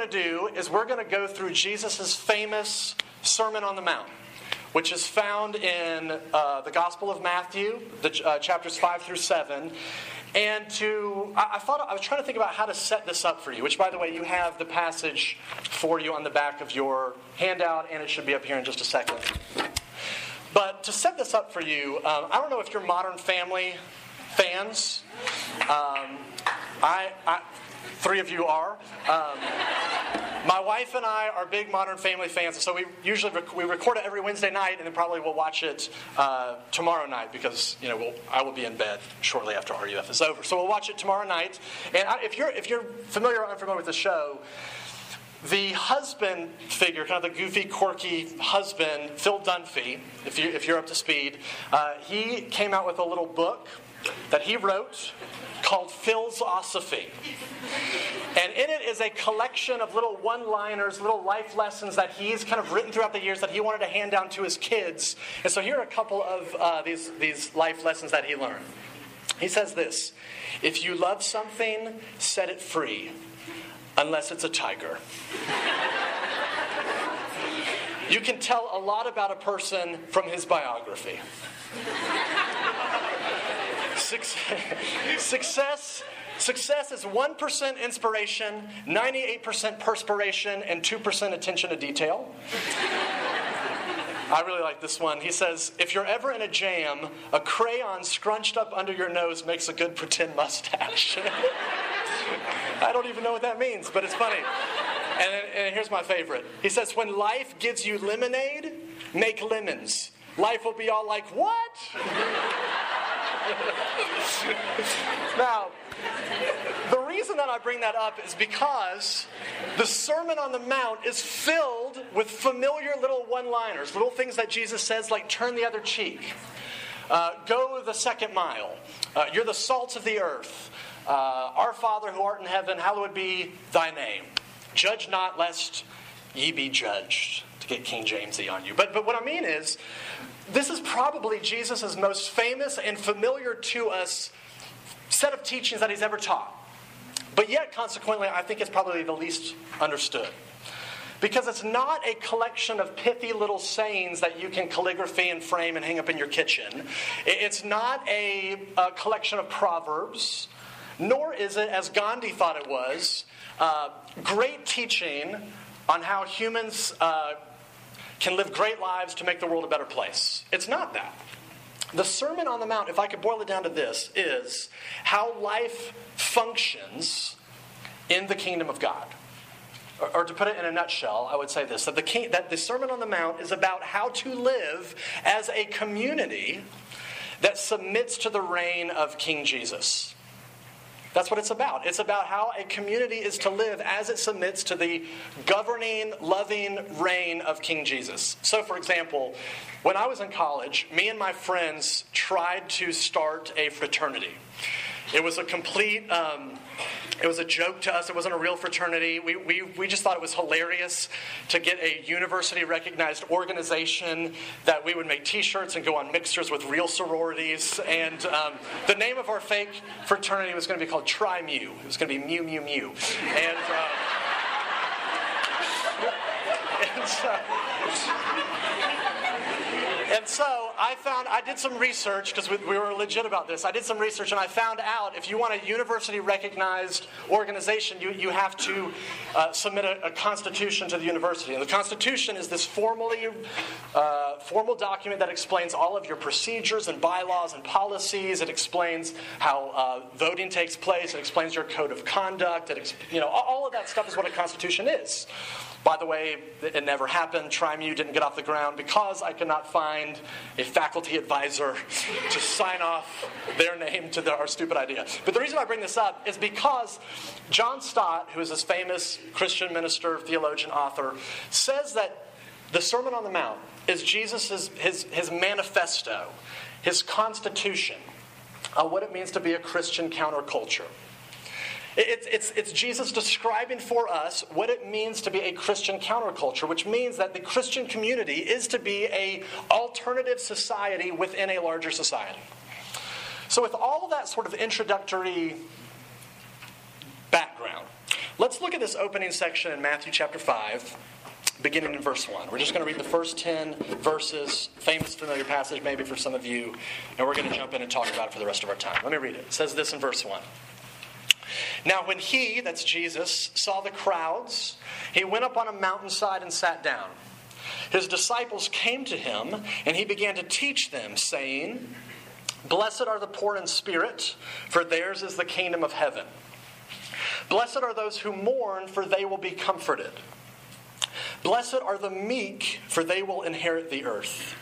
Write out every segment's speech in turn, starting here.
going to do is we're going to go through Jesus' famous Sermon on the Mount, which is found in uh, the Gospel of Matthew, the, uh, chapters 5 through 7. And to, I, thought, I was trying to think about how to set this up for you, which, by the way, you have the passage for you on the back of your handout, and it should be up here in just a second. But to set this up for you, um, I don't know if you're Modern Family fans. Um, I, three of you are. Um, my wife and I are big Modern Family fans, so we usually rec- we record it every Wednesday night, and then probably we'll watch it uh, tomorrow night because you know we'll, I will be in bed shortly after RUF is over. So we'll watch it tomorrow night. And I, if you're if you're familiar or unfamiliar with the show, the husband figure, kind of the goofy, quirky husband, Phil Dunphy, if, you, if you're up to speed, uh, he came out with a little book that he wrote called Phil's Philosophy. And in it is a collection of little one liners, little life lessons that he's kind of written throughout the years that he wanted to hand down to his kids. And so here are a couple of uh, these, these life lessons that he learned. He says this If you love something, set it free, unless it's a tiger. you can tell a lot about a person from his biography. Success, success is 1% inspiration, 98% perspiration, and 2% attention to detail. I really like this one. He says, If you're ever in a jam, a crayon scrunched up under your nose makes a good pretend mustache. I don't even know what that means, but it's funny. And, and here's my favorite. He says, When life gives you lemonade, make lemons. Life will be all like, What? now, the reason that I bring that up is because the Sermon on the Mount is filled with familiar little one liners, little things that Jesus says, like turn the other cheek, uh, go the second mile, uh, you're the salt of the earth, uh, our Father who art in heaven, hallowed be thy name. Judge not, lest ye be judged. To get King Jamesy on you. But, but what I mean is, this is probably Jesus' most famous and familiar to us set of teachings that he's ever taught. But yet, consequently, I think it's probably the least understood. Because it's not a collection of pithy little sayings that you can calligraphy and frame and hang up in your kitchen. It's not a, a collection of proverbs, nor is it, as Gandhi thought it was, uh, great teaching on how humans uh, can live great lives to make the world a better place. It's not that. The Sermon on the Mount, if I could boil it down to this, is how life functions in the kingdom of God. Or, or to put it in a nutshell, I would say this that the, king, that the Sermon on the Mount is about how to live as a community that submits to the reign of King Jesus. That's what it's about. It's about how a community is to live as it submits to the governing, loving reign of King Jesus. So, for example, when I was in college, me and my friends tried to start a fraternity. It was a complete, um, it was a joke to us. It wasn't a real fraternity. We, we, we just thought it was hilarious to get a university recognized organization that we would make t shirts and go on mixers with real sororities. And um, the name of our fake fraternity was going to be called Tri Mu. It was going to be Mew Mew Mew. And, uh, and so, and so I found, I did some research because we, we, were legit about this. I did some research and I found out if you want a university recognized organization, you, you have to uh, submit a, a, constitution to the university. And the constitution is this formally, uh, formal document that explains all of your procedures and bylaws and policies. It explains how uh, voting takes place. It explains your code of conduct. It, you know, all of that stuff is what a constitution is. By the way, it never happened. TriMu didn't get off the ground because I could not find a faculty advisor to sign off their name to the, our stupid idea. But the reason I bring this up is because John Stott, who is this famous Christian minister, theologian, author, says that the Sermon on the Mount is Jesus' his, his manifesto, his constitution of what it means to be a Christian counterculture. It's, it's, it's Jesus describing for us what it means to be a Christian counterculture, which means that the Christian community is to be a alternative society within a larger society. So, with all of that sort of introductory background, Let's look at this opening section in Matthew chapter 5, beginning in verse 1. We're just going to read the first 10 verses, famous, familiar passage maybe for some of you, and we're going to jump in and talk about it for the rest of our time. Let me read it. It says this in verse 1. Now, when he, that's Jesus, saw the crowds, he went up on a mountainside and sat down. His disciples came to him, and he began to teach them, saying, Blessed are the poor in spirit, for theirs is the kingdom of heaven. Blessed are those who mourn, for they will be comforted. Blessed are the meek, for they will inherit the earth.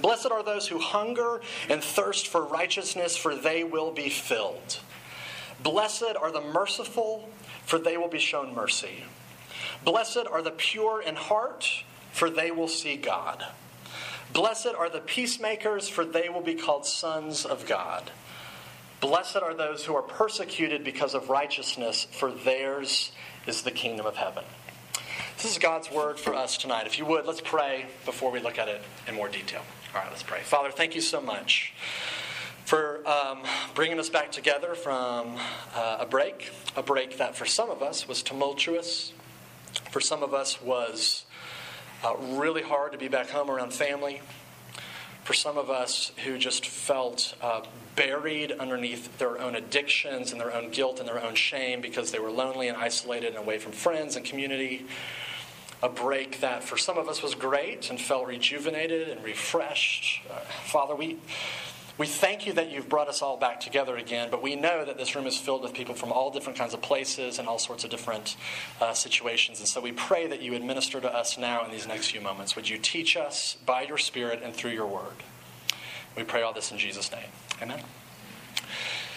Blessed are those who hunger and thirst for righteousness, for they will be filled. Blessed are the merciful, for they will be shown mercy. Blessed are the pure in heart, for they will see God. Blessed are the peacemakers, for they will be called sons of God. Blessed are those who are persecuted because of righteousness, for theirs is the kingdom of heaven. This is God's word for us tonight. If you would, let's pray before we look at it in more detail. All right, let's pray. Father, thank you so much for um, bringing us back together from uh, a break, a break that for some of us was tumultuous, for some of us was uh, really hard to be back home around family for some of us who just felt uh, buried underneath their own addictions and their own guilt and their own shame because they were lonely and isolated and away from friends and community. A break that for some of us was great and felt rejuvenated and refreshed. Uh, Father, we we thank you that you've brought us all back together again, but we know that this room is filled with people from all different kinds of places and all sorts of different uh, situations. And so we pray that you administer to us now in these next few moments. Would you teach us by your Spirit and through your word? We pray all this in Jesus' name. Amen.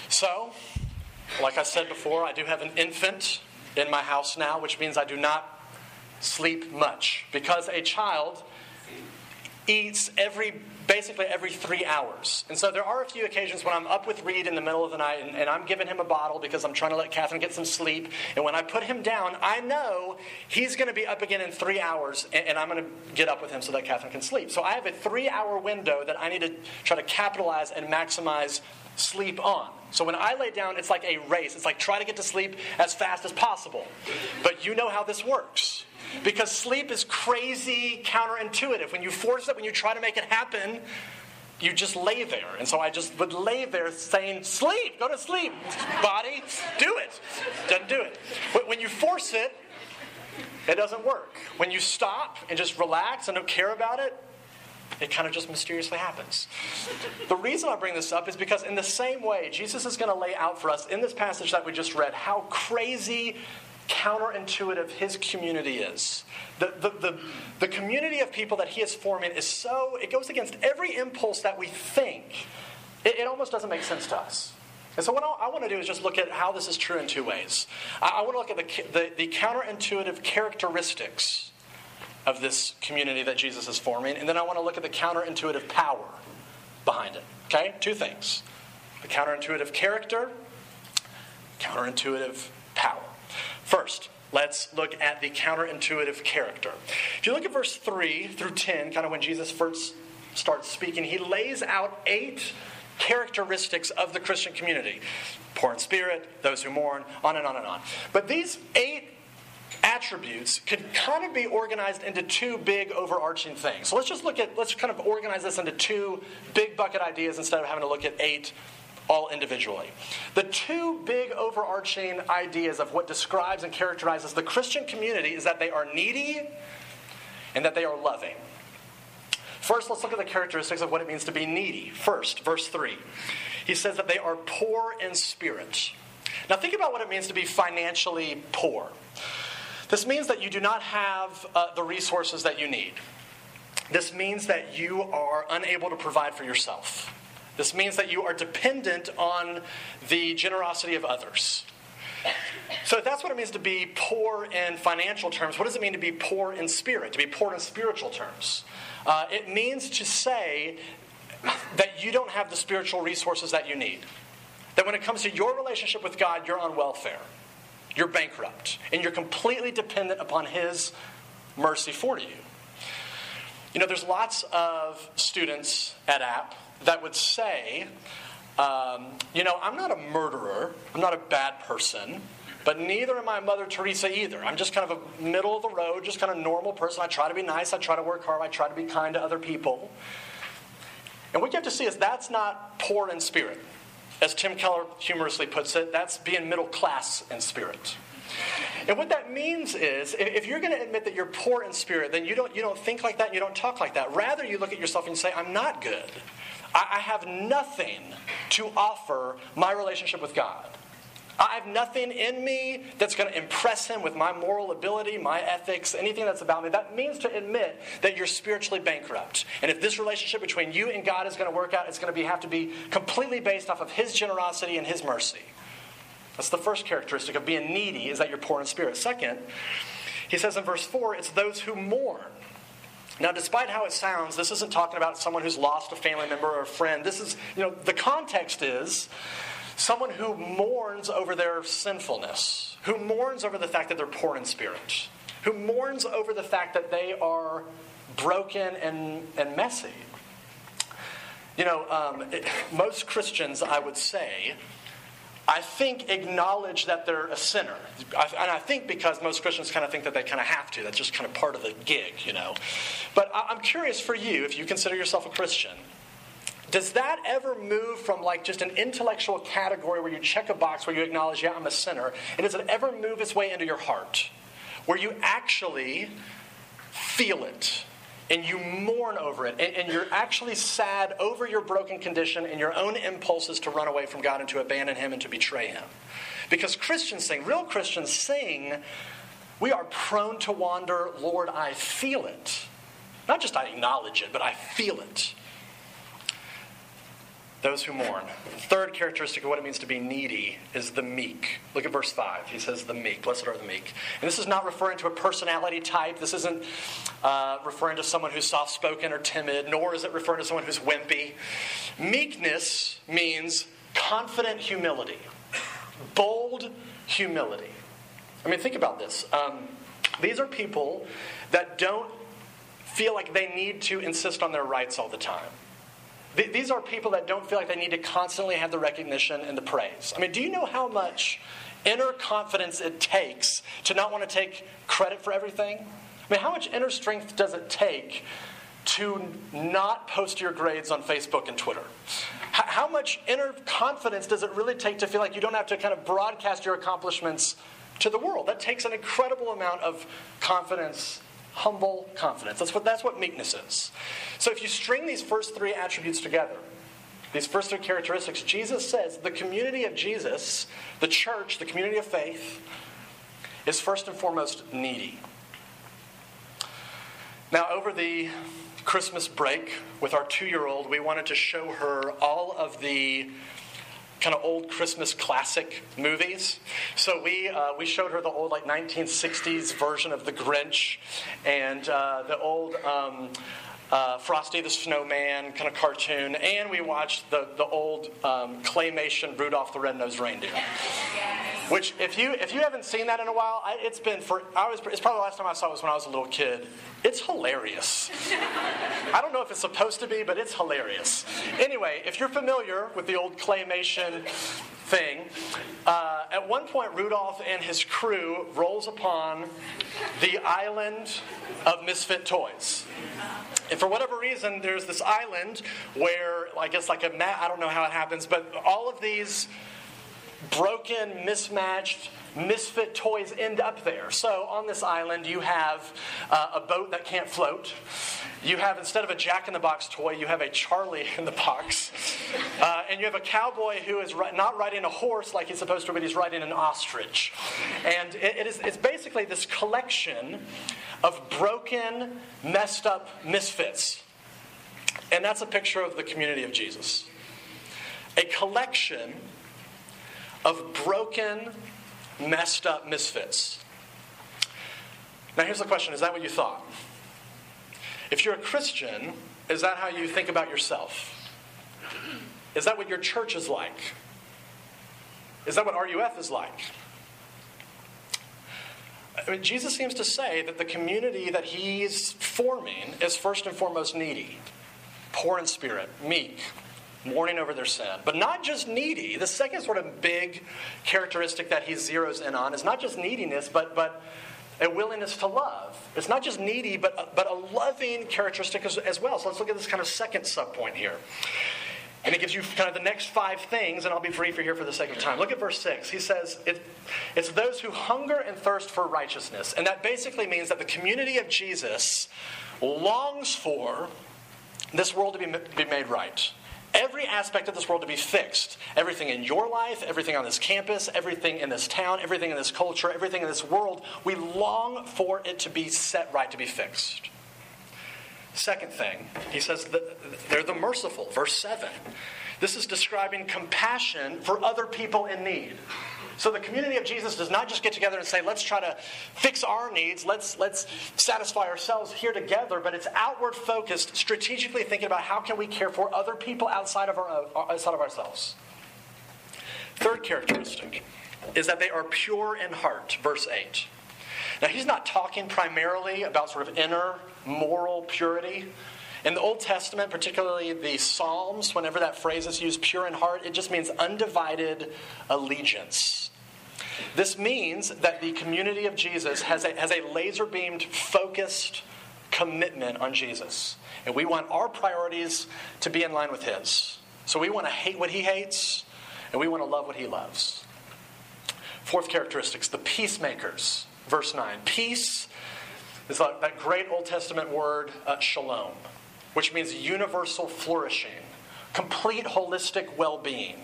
So, like I said before, I do have an infant in my house now, which means I do not sleep much because a child eats every basically every three hours. And so there are a few occasions when I'm up with Reed in the middle of the night and, and, I'm giving him a bottle because I'm trying to let Catherine get some sleep. And when I put him down, I know he's going to be up again in three hours and, and I'm going to get up with him so that Catherine can sleep. So I have a three hour window that I need to try to capitalize and maximize sleep on. So when I lay down, it's like a race. It's like try to get to sleep as fast as possible. But you know how this works. Because sleep is crazy counterintuitive. When you force it, when you try to make it happen, you just lay there. And so I just would lay there saying, Sleep, go to sleep. Body, do it. Doesn't do it. When you force it, it doesn't work. When you stop and just relax and don't care about it, it kind of just mysteriously happens. The reason I bring this up is because, in the same way, Jesus is going to lay out for us in this passage that we just read how crazy counterintuitive his community is. The, the, the, the, community of people that he is forming is so, it goes against every impulse that we think. It, it almost doesn't make sense to us. And so, what I, I, want to do is just look at how this is true in two ways. I, I want to look at the, the, the counterintuitive characteristics of this community that Jesus is forming, and then I want to look at the counterintuitive power behind it. Okay? Two things the counterintuitive character, counterintuitive power. First, let's look at the counterintuitive character. If you look at verse 3 through 10, kind of when Jesus first starts speaking, he lays out eight characteristics of the Christian community poor in spirit, those who mourn, on and on and on. But these eight attributes could kind of be organized into two big overarching things. So let's just look at, let's kind of organize this into two big bucket ideas instead of having to look at eight all individually. The two big overarching ideas of what describes and characterizes the Christian community is that they are needy and that they are loving. First, let's look at the characteristics of what it means to be needy. First, verse 3. He says that they are poor in spirit. Now, think about what it means to be financially poor. This means that you do not have uh, the resources that you need. This means that you are unable to provide for yourself. This means that you are dependent on the generosity of others. So, that's what it means to be poor in financial terms, what does it mean to be poor in spirit, to be poor in spiritual terms? Uh, it means to say that you don't have the spiritual resources that you need. That when it comes to your relationship with God, you're on welfare, you're bankrupt, and you're completely dependent upon His mercy for you. You know, there's lots of students at App that would say, um, you know, I'm not a murderer, I'm not a bad person, but neither am I Mother Teresa either. I'm just kind of a middle of the road, just kind of normal person. I try to be nice, I try to work hard, I try to be kind to other people. And what you have to see is that's not poor in spirit. As Tim Keller humorously puts it, that's being middle class in spirit. And what that means is, if you're going to admit that you're poor in spirit, then you don't, you don't think like that, you don't talk like that. Rather, you look at yourself and say, I'm not good. I, I have nothing to offer my relationship with God. I have nothing in me that's going to impress him with my moral ability, my ethics, anything that's about me. That means to admit that you're spiritually bankrupt. And if this relationship between you and God is going to work out, it's going to be, have to be completely based off of his generosity and his mercy. That's the first characteristic of being needy, is that you're poor in spirit. Second, he says in verse 4, it's those who mourn. Now, despite how it sounds, this isn't talking about someone who's lost a family member or a friend. This is, you know, the context is someone who mourns over their sinfulness, who mourns over the fact that they're poor in spirit, who mourns over the fact that they are broken and, and messy. You know, um, it, most Christians, I would say, I think, acknowledge that they're a sinner. and I think because most Christians kind of think that they kind of have to. That's just kind of part of the gig, you know. But I'm curious for you, if you consider yourself a Christian, does that ever move from like just an intellectual category where you check a box where you acknowledge, yeah, I'm a sinner, and does it ever move its way into your heart? Where you actually feel it? And you mourn over it, and, and, you're actually sad over your broken condition and your own impulses to run away from God and to abandon Him and to betray Him. Because Christians sing, real Christians sing, we are prone to wander, Lord, I feel it. Not just I acknowledge it, but I feel it those who mourn. The Third characteristic of what it means to be needy is the meek. Look at verse 5. He says, the meek. Blessed are the meek. And this is not referring to a personality type. This isn't uh, referring to someone who's soft spoken or timid, nor is it referring to someone who's wimpy. Meekness means confident humility, bold humility. I mean, think about this. Um, these are people that don't feel like they need to insist on their rights all the time. These are people that don't feel like they need to constantly have the recognition and the praise. I mean, do you know how much inner confidence it takes to not want to take credit for everything? I mean, how much inner strength does it take to not post your grades on Facebook and Twitter? How much inner confidence does it really take to feel like you don't have to kind of broadcast your accomplishments to the world? That takes an incredible amount of confidence humble confidence. That's what, that's what meekness is. So if you string these first three attributes together, these first three characteristics, Jesus says the community of Jesus, the church, the community of faith, is first and foremost needy. Now, over the Christmas break with our two year old, we wanted to show her all of the kind of old Christmas classic movies. So we uh, we showed her the old like 1960s version of The Grinch and uh, the old. Um, uh, Frosty the Snowman kind of cartoon, and we watched the, the old um, claymation Rudolph the Red-Nosed Reindeer. Which, if you if you haven't seen that in a while, I, it's been for I was it's probably the last time I saw it was when I was a little kid. It's hilarious. I don't know if it's supposed to be, but it's hilarious. Anyway, if you're familiar with the old claymation thing, uh, at one point Rudolph and his crew rolls upon the island of misfit toys. And for whatever reason, there's this island where, I guess, like a mat, I don't know how it happens, but all of these broken, mismatched, misfit toys end up there. So on this island, you have uh, a boat that can't float. You have, instead of a Jack in the Box toy, you have a Charlie in the Box. Uh, and you have a cowboy who is ri- not riding a horse like he's supposed to, but he's riding an ostrich. And it, it is, it's basically this collection of broken, messed up misfits. And that's a picture of the community of Jesus. A collection of broken, messed up misfits. Now, here's the question Is that what you thought? If you're a Christian, is that how you think about yourself? Is that what your church is like? Is that what RUF is like? I mean, Jesus seems to say that the community that he's forming is first and foremost needy, poor in spirit, meek, mourning over their sin. But not just needy. The second sort of big characteristic that he zeroes in on is not just neediness, but, but a willingness to love. It's not just needy, but, but a loving characteristic as, as well. So let's look at this kind of second subpoint here. And it gives you kind of the next five things, and I'll be brief here for the sake of time. Look at verse 6. He says, it, It's those who hunger and thirst for righteousness. And that basically means that the community of Jesus longs for this world to be, be made right. Every aspect of this world to be fixed. Everything in your life, everything on this campus, everything in this town, everything in this culture, everything in this world, we long for it to be set right, to be fixed. Second thing, he says they're the merciful, verse 7. This is describing compassion for other people in need. So the community of Jesus does not just get together and say, let's try to fix our needs, let's, let's satisfy ourselves here together, but it's outward focused, strategically thinking about how can we care for other people outside of, our, uh, outside of ourselves. Third characteristic is that they are pure in heart, verse 8. Now, he's not talking primarily about sort of inner moral purity. In the Old Testament, particularly the Psalms, whenever that phrase is used, pure in heart, it just means undivided allegiance. This means that the community of Jesus has a, has a laser beamed, focused commitment on Jesus. And we want our priorities to be in line with His. So we want to hate what He hates, and we want to love what He loves. Fourth characteristics the peacemakers. Verse 9. Peace is that great Old Testament word, uh, shalom, which means universal flourishing, complete holistic well being.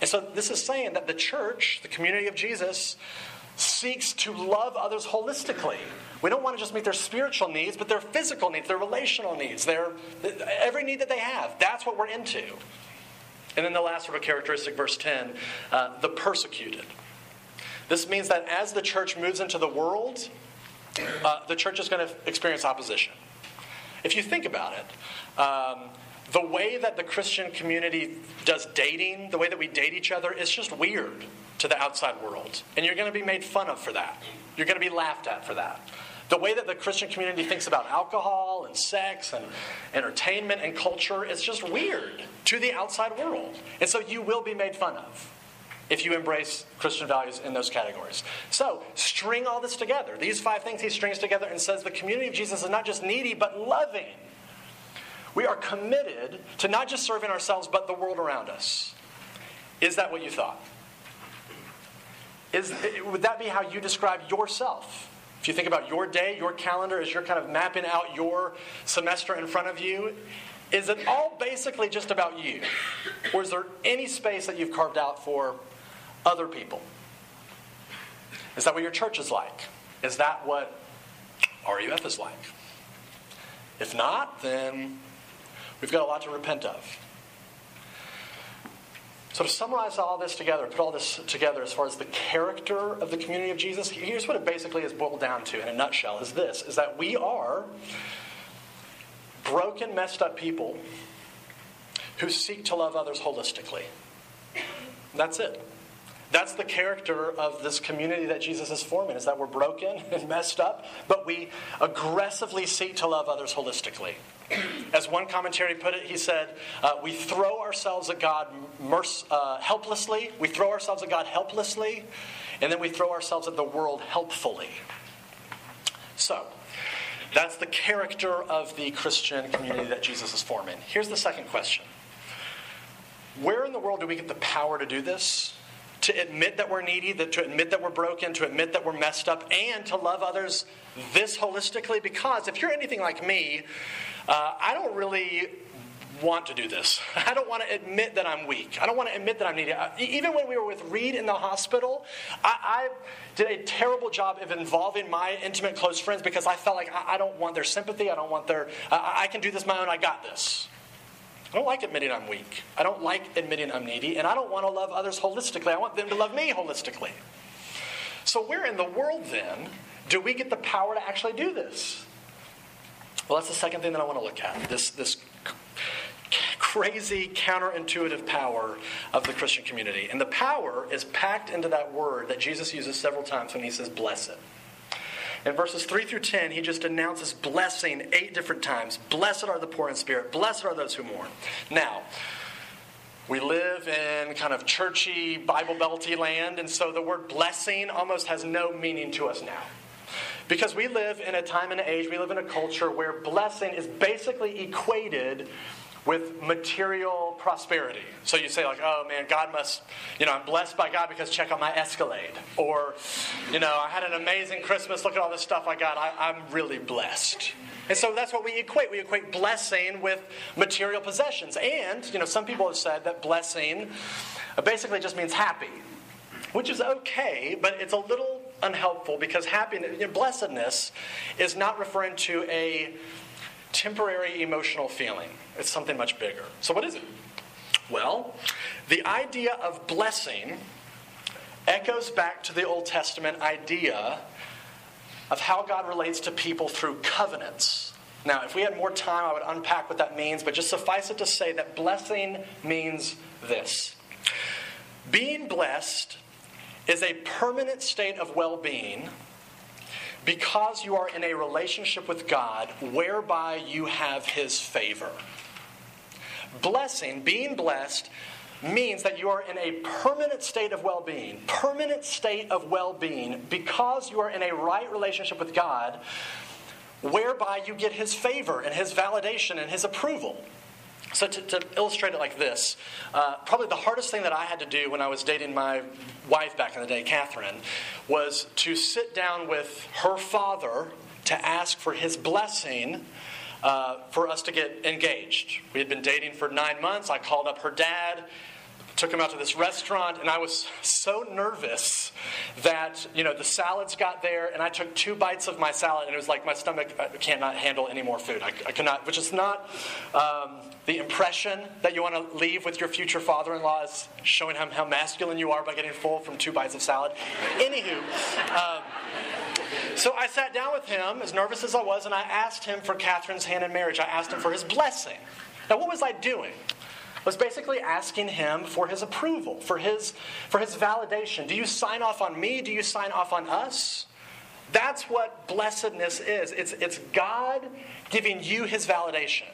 And so this is saying that the church, the community of Jesus, seeks to love others holistically. We don't want to just meet their spiritual needs, but their physical needs, their relational needs, their every need that they have. That's what we're into. And then the last sort of characteristic, verse 10, uh, the persecuted. This means that as the church moves into the world, uh, the church is going to experience opposition. If you think about it, um, the way that the Christian community does dating, the way that we date each other, is just weird to the outside world. And you're going to be made fun of for that. You're going to be laughed at for that. The way that the Christian community thinks about alcohol and sex and entertainment and culture is just weird to the outside world. And so you will be made fun of if you embrace Christian values in those categories. So, string all this together. These five things he strings together and says the community of Jesus is not just needy, but loving. We are committed to not just serving ourselves, but the world around us. Is that what you thought? Is, would that be how you describe yourself? If you think about your day, your calendar, as you're kind of mapping out your semester in front of you, is it all basically just about you? Or is there any space that you've carved out for other people? Is that what your church is like? Is that what RUF is like? If not, then we've got a lot to repent of. So, to summarize all this together, put all this together as far as the character of the community of Jesus, here's what it basically is boiled down to in a nutshell is this is that we are broken, messed up people who seek to love others holistically. That's it. That's the character of this community that Jesus is forming, is that we're broken and messed up, but we aggressively seek to love others holistically. As one commentary put it, he said, uh, We throw ourselves at God merc- uh, helplessly, we throw ourselves at God helplessly, and then we throw ourselves at the world helpfully. So, that's the character of the Christian community that Jesus is forming. Here's the second question Where in the world do we get the power to do this? To admit that we're needy, that to admit that we're broken, to admit that we're messed up, and to love others this holistically. Because if you're anything like me, uh, I don't really want to do this. I don't want to admit that I'm weak. I don't want to admit that I'm needy. Even when we were with Reed in the hospital, I, I did a terrible job of involving my intimate close friends because I felt like I, I don't want their sympathy. I don't want their, I, I can do this my own. I got this. I don't like admitting I'm weak. I don't like admitting I'm needy, and I don't want to love others holistically. I want them to love me holistically. So, where in the world then do we get the power to actually do this? Well, that's the second thing that I want to look at this, this crazy counterintuitive power of the Christian community. And the power is packed into that word that Jesus uses several times when he says, blessed. In verses 3 through 10, he just announces blessing eight different times. Blessed are the poor in spirit. Blessed are those who mourn. Now, we live in kind of churchy, Bible belty land, and so the word blessing almost has no meaning to us now. Because we live in a time and age, we live in a culture where blessing is basically equated with material prosperity. So you say, like, oh man, God must, you know, I'm blessed by God because check out my Escalade. Or, you know, I had an amazing Christmas, look at all this stuff I got, I, I'm really blessed. And so that's what we equate. We equate blessing with material possessions. And, you know, some people have said that blessing basically just means happy, which is okay, but it's a little unhelpful because happiness, you know, blessedness is not referring to a temporary emotional feeling. It's something much bigger. So, what is it? Well, the idea of blessing echoes back to the Old Testament idea of how God relates to people through covenants. Now, if we had more time, I would unpack what that means, but just suffice it to say that blessing means this Being blessed is a permanent state of well being because you are in a relationship with God whereby you have His favor. Blessing, being blessed, means that you are in a permanent state of well being, permanent state of well being, because you are in a right relationship with God, whereby you get His favor and His validation and His approval. So, to, to illustrate it like this, uh, probably the hardest thing that I had to do when I was dating my wife back in the day, Catherine, was to sit down with her father to ask for his blessing uh, for us to get engaged. We had been dating for nine months. I called up her dad took him out to this restaurant, and I was so nervous that you know the salads got there, and I took two bites of my salad, and it was like my stomach I cannot handle any more food. I, I cannot, which is not um, the impression that you want to leave with your future father-in-law is showing him how masculine you are by getting full from two bites of salad. Anywho. Um, so I sat down with him, as nervous as I was, and I asked him for Catherine's hand in marriage. I asked him for his blessing. Now, what was I doing? I was basically asking him for his approval, for his, for his validation. Do you sign off on me? Do you sign off on us? That's what blessedness is. It's, it's God giving you his validation.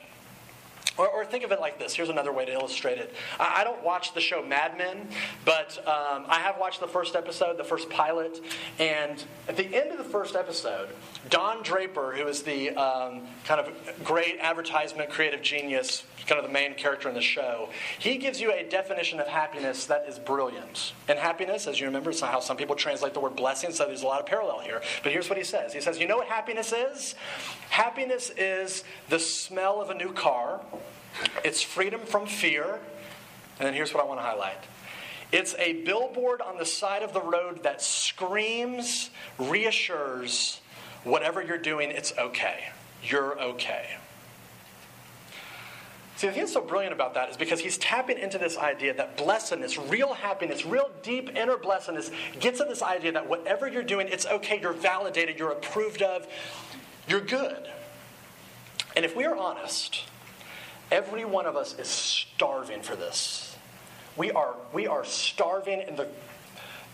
Or, or, think of it like this. Here's another way to illustrate it. I, I don't watch the show Mad Men, but um, I have watched the first episode, the first pilot. And at the end of the first episode, Don Draper, who is the um, kind of great advertisement creative genius, kind of the main character in the show, he gives you a definition of happiness that is brilliant. And happiness, as you remember, is how some people translate the word blessing, so there's a lot of parallel here. But here's what he says He says, You know what happiness is? Happiness is the smell of a new car it's freedom from fear. And then here's what I want to highlight it's a billboard on the side of the road that screams, reassures, whatever you're doing, it's okay. You're okay. See, the thing that's so brilliant about that is because he's tapping into this idea that blessedness, real happiness, real deep inner blessedness, gets at this idea that whatever you're doing, it's okay, you're validated, you're approved of, you're good. And if we are honest, Every one of us is starving for this. We are, we are starving in the,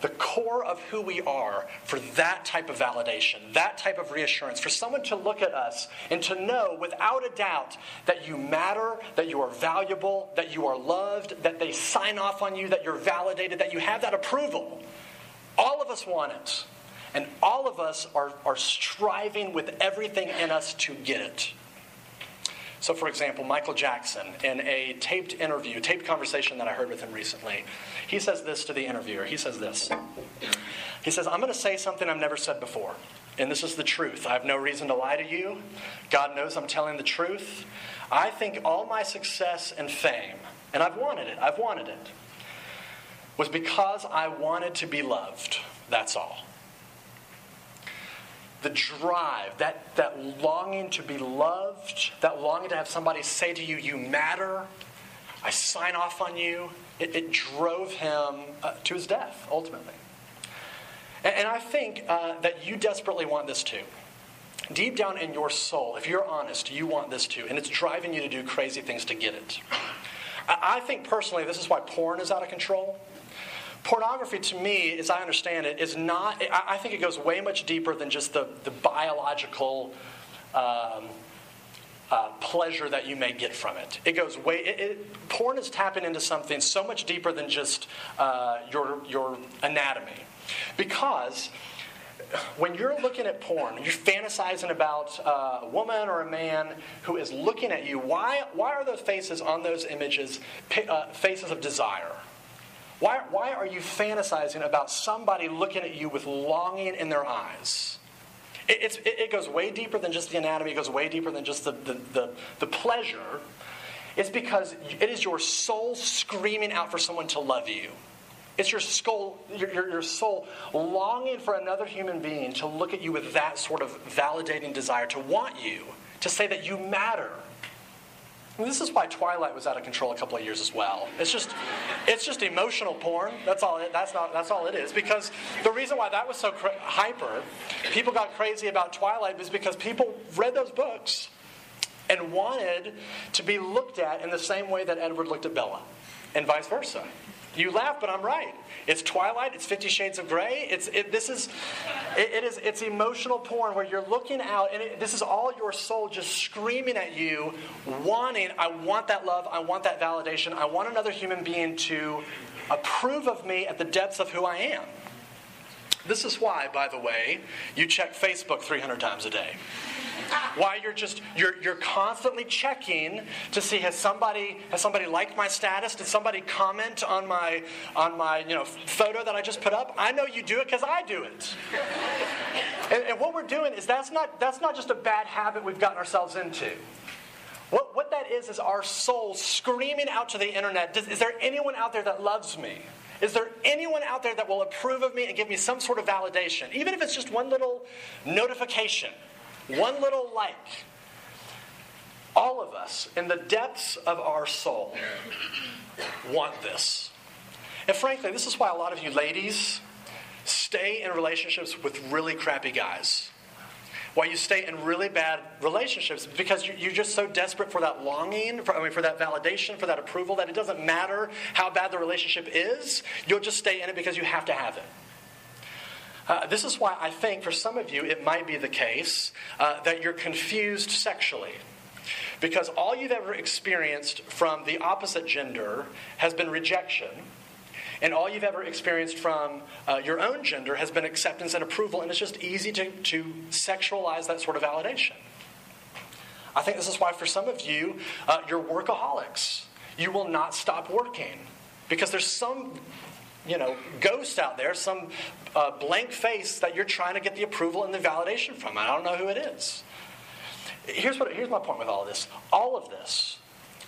the core of who we are for that type of validation, that type of reassurance, for someone to look at us and to know without a doubt that you matter, that you are valuable, that you are loved, that they sign off on you, that you're validated, that you have that approval. All of us want it. And all of us are, are striving with everything in us to get it. So, for example, Michael Jackson, in a taped interview, taped conversation that I heard with him recently, he says this to the interviewer. He says this. He says, I'm going to say something I've never said before. And this is the truth. I have no reason to lie to you. God knows I'm telling the truth. I think all my success and fame, and I've wanted it, I've wanted it, was because I wanted to be loved. That's all the drive, that, that longing to be loved, that longing to have somebody say to you, You matter, I sign off on you, it, it drove him uh, to his death, ultimately. And, and I think uh, that you desperately want this too. Deep down in your soul, if you're honest, you want this too, and it's driving you to do crazy things to get it. I, I think personally, this is why porn is out of control pornography to me as i understand it is not i think it goes way much deeper than just the, the biological um, uh, pleasure that you may get from it. It goes way. It, it, porn is tapping into something so much deeper than just uh, your your anatomy, because when you're looking at porn, you're fantasizing about uh, a woman or a man who is looking at you. Why, why are those faces on those images uh, faces of desire? Why, why are you fantasizing about somebody looking at you with longing in their eyes? It, it, it goes way deeper than just the anatomy, it goes way deeper than just the, the, the, the pleasure. It's because it is your soul screaming out for someone to love you. It's your soul, your, your, your, soul longing for another human being to look at you with that sort of validating desire, to want you, to say that you matter. And this is why Twilight was out of control a couple of years as well. It's just, it's just emotional porn. That's all. It, that's not. That's all it is. Because the reason why that was so hyper, people got crazy about Twilight, was because people read those books and wanted to be looked at in the same way that Edward looked at Bella, and vice versa. You laugh, but I'm right. It's Twilight. It's Fifty Shades of Grey. It's it, this is it, it is it's emotional porn where you're looking out, and it, this is all your soul just screaming at you, wanting. I want that love. I want that validation. I want another human being to approve of me at the depths of who I am. This is why, by the way, you check Facebook 300 times a day. Why you're just you're you're constantly checking to see has somebody has somebody liked my status? Did somebody comment on my on my you know photo that I just put up? I know you do it because I do it. And, and what we're doing is that's not that's not just a bad habit we've gotten ourselves into. What, what that is, is our soul screaming out to the internet Does, Is there anyone out there that loves me? Is there anyone out there that will approve of me and give me some sort of validation? Even if it's just one little notification one little like. All of us, in the depths of our soul, want this. And frankly, this is why a lot of you ladies stay in relationships with really crappy guys. Why you stay in really bad relationships because you're just so desperate for that longing, for, I mean, for that validation, for that approval, that it doesn't matter how bad the relationship is. You'll just stay in it because you have to have it. Uh, this is why I think for some of you it might be the case uh, that you're confused sexually. Because all you've ever experienced from the opposite gender has been rejection, and all you've ever experienced from uh, your own gender has been acceptance and approval, and it's just easy to, to sexualize that sort of validation. I think this is why, for some of you, uh, you're workaholics. You will not stop working because there's some you know, ghost out there, some uh, blank face that you're trying to get the approval and the validation from. I don't know who it is. Here's, what, here's my point with all of this. All of this,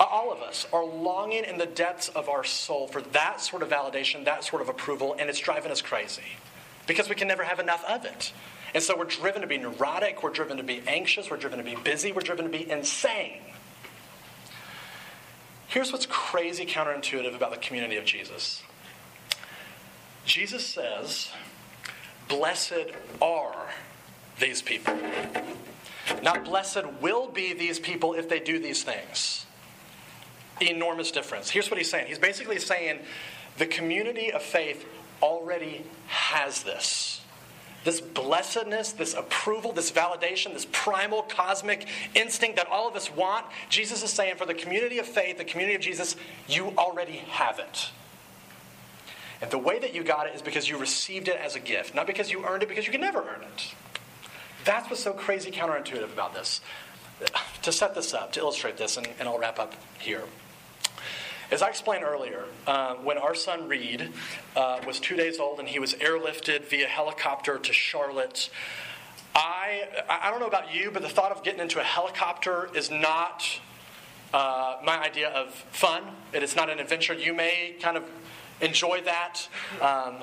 all of us are longing in the depths of our soul for that sort of validation, that sort of approval, and it's driving us crazy because we can never have enough of it. And so we're driven to be neurotic, we're driven to be anxious, we're driven to be busy, we're driven to be insane. Here's what's crazy counterintuitive about the community of Jesus Jesus says, Blessed are these people. Not blessed will be these people if they do these things. Enormous difference. Here's what he's saying he's basically saying the community of faith already has this. This blessedness, this approval, this validation, this primal cosmic instinct that all of us want, Jesus is saying for the community of faith, the community of Jesus, you already have it. And the way that you got it is because you received it as a gift, not because you earned it, because you can never earn it. That's what's so crazy counterintuitive about this. To set this up, to illustrate this, and, and I'll wrap up here. As I explained earlier, uh, when our son Reed uh, was two days old and he was airlifted via helicopter to Charlotte, I, I don't know about you, but the thought of getting into a helicopter is not uh, my idea of fun. It is not an adventure. You may kind of enjoy that. Um,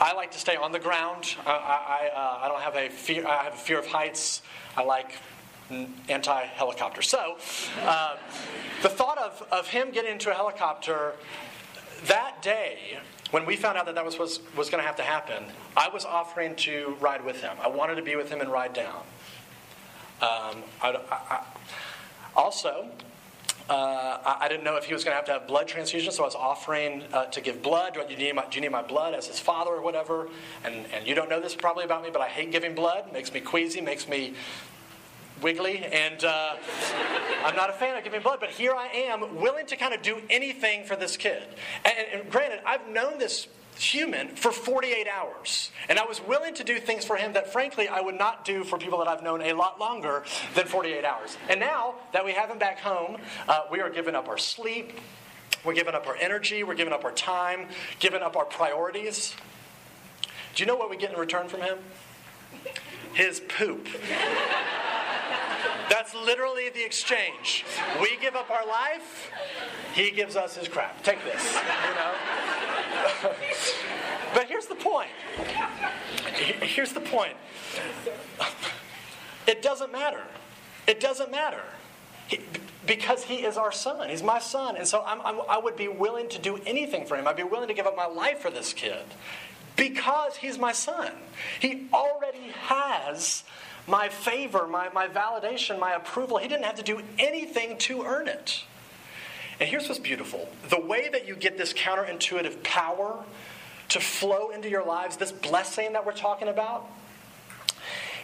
I like to stay on the ground. I, I, uh, I, don't have a fear. I have a fear of heights. I like anti-helicopter. So, uh, the thought of, of him getting into a helicopter that day, when we found out that that was was, was going to have to happen, I was offering to ride with him. I wanted to be with him and ride down. Um, I, also, uh, I, didn't know if he was going to have to have blood transfusion, so I was offering uh, to give blood. Do you, need my, do you need my blood as his father or whatever? And, and you don't know this probably about me, but I hate giving blood. It makes me queasy, makes me wiggly, and uh, I'm not a fan of giving blood, but here I am, willing to kind of do anything for this kid. And, and granted, I've known this human for 48 hours. And I was willing to do things for him that, frankly, I would not do for people that I've known a lot longer than 48 hours. And now that we have him back home, uh, we are giving up our sleep, we're giving up our energy, we're giving up our time, giving up our priorities. Do you know what we get in return from him? His poop. That's literally the exchange. We give up our life, he gives us his crap. Take this, you know? but here's the point. Here's the point. It doesn't matter. It doesn't matter. He, because he is our son. He's my son. And so I'm, I'm, i would be willing to do anything for him. I'd be willing to give up my life for this kid because he's my son. He already has my favor, my, my validation, my approval. He didn't have to do anything to earn it. And here's what's beautiful the way that you get this counterintuitive power to flow into your lives, this blessing that we're talking about,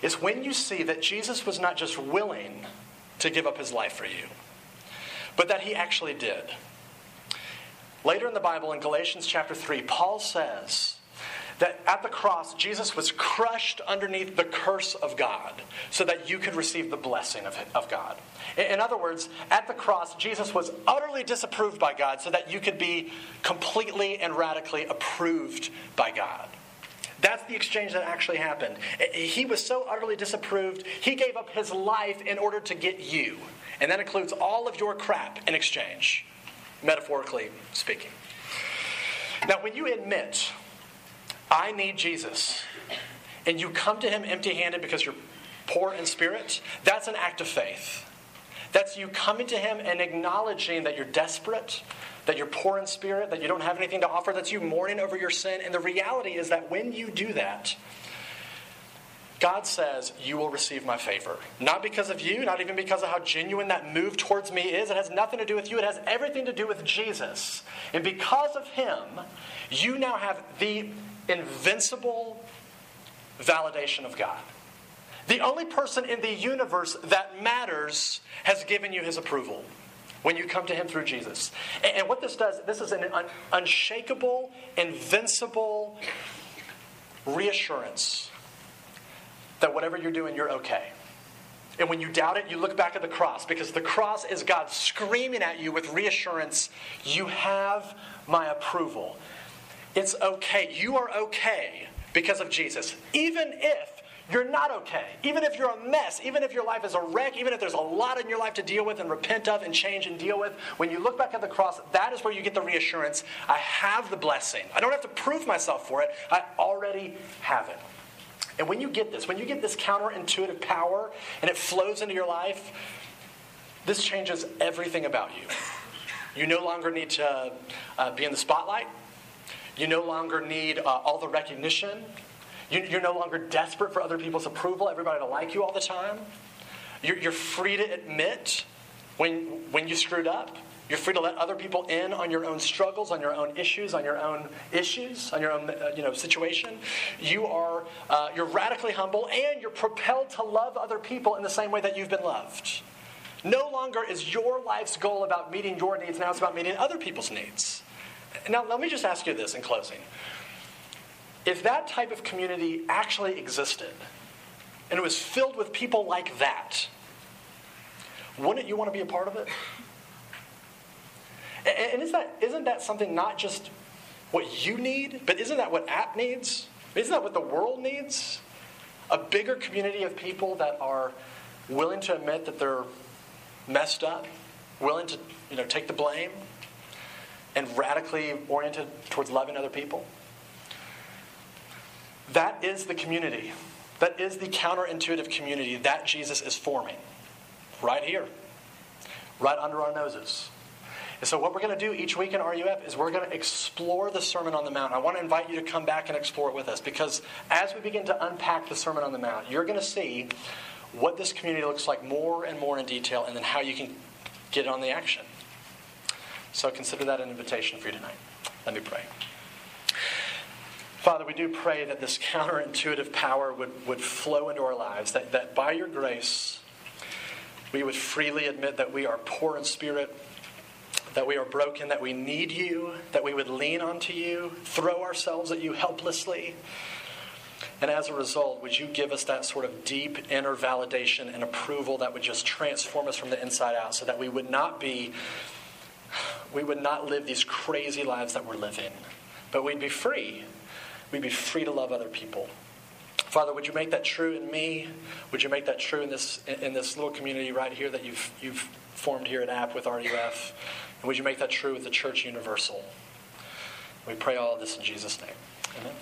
is when you see that Jesus was not just willing to give up his life for you, but that he actually did. Later in the Bible, in Galatians chapter 3, Paul says, that at the cross, Jesus was crushed underneath the curse of God so that you could receive the blessing of, of God. In other words, at the cross, Jesus was utterly disapproved by God so that you could be completely and radically approved by God. That's the exchange that actually happened. He was so utterly disapproved, he gave up his life in order to get you. And that includes all of your crap in exchange, metaphorically speaking. Now, when you admit I need Jesus, and you come to him empty handed because you're poor in spirit, that's an act of faith. That's you coming to him and acknowledging that you're desperate, that you're poor in spirit, that you don't have anything to offer, that's you mourning over your sin. And the reality is that when you do that, God says, You will receive my favor. Not because of you, not even because of how genuine that move towards me is. It has nothing to do with you, it has everything to do with Jesus. And because of him, you now have the invincible validation of God. The only person in the universe that matters has given you his approval when you come to him through Jesus. And what this does, this is an unshakable, invincible reassurance that whatever you're doing, you're okay. And when you doubt it, you look back at the cross because the cross is God screaming at you with reassurance you have my approval. It's okay. You are okay because of Jesus. Even if you're not okay, even if you're a mess, even if your life is a wreck, even if there's a lot in your life to deal with and repent of and change and deal with, when you look back at the cross, that is where you get the reassurance I have the blessing. I don't have to prove myself for it, I already have it. And when you get this, when you get this counterintuitive power and it flows into your life, this changes everything about you. You no longer need to uh, be in the spotlight. You no longer need uh, all the recognition. You, are no longer desperate for other people's approval, everybody to like you all the time. You're, you're free to admit when, when you screwed up. You're free to let other people in on your own struggles, on your own issues, on your own issues, on your own uh, you know situation. You are uh, you're radically humble, and you're propelled to love other people in the same way that you've been loved. No longer is your life's goal about meeting your needs. Now it's about meeting other people's needs. Now, let me just ask you this in closing. If that type of community actually existed, and it was filled with people like that, wouldn't you want to be a part of it? And is that, isn't that something not just what you need, but isn't that what App needs? Isn't that what the world needs? A bigger community of people that are willing to admit that they're messed up, willing to you know, take the blame, and radically oriented towards loving other people. That is the community. That is the counterintuitive community that Jesus is forming right here, right under our noses. And so, what we're going to do each week in RUF is we're going to explore the Sermon on the Mount. I want to invite you to come back and explore it with us because as we begin to unpack the Sermon on the Mount, you're going to see what this community looks like more and more in detail and then how you can get on the action. So consider that an invitation for you tonight. Let me pray. Father, we do pray that this counterintuitive power would, would flow into our lives, that, that by your grace, we would freely admit that we are poor in spirit, that we are broken, that we need you, that we would lean onto you, throw ourselves at you helplessly. And as a result, would you give us that sort of deep inner validation and approval that would just transform us from the inside out so that we would not be, we would not live these crazy lives that we're living, but we'd be free. We'd be free to love other people. Father, would you make that true in me? Would you make that true in this, in this little community right here that you've, you've formed here at App with RUF? And would you make that true with the Church Universal? We pray all of this in Jesus' name. Amen.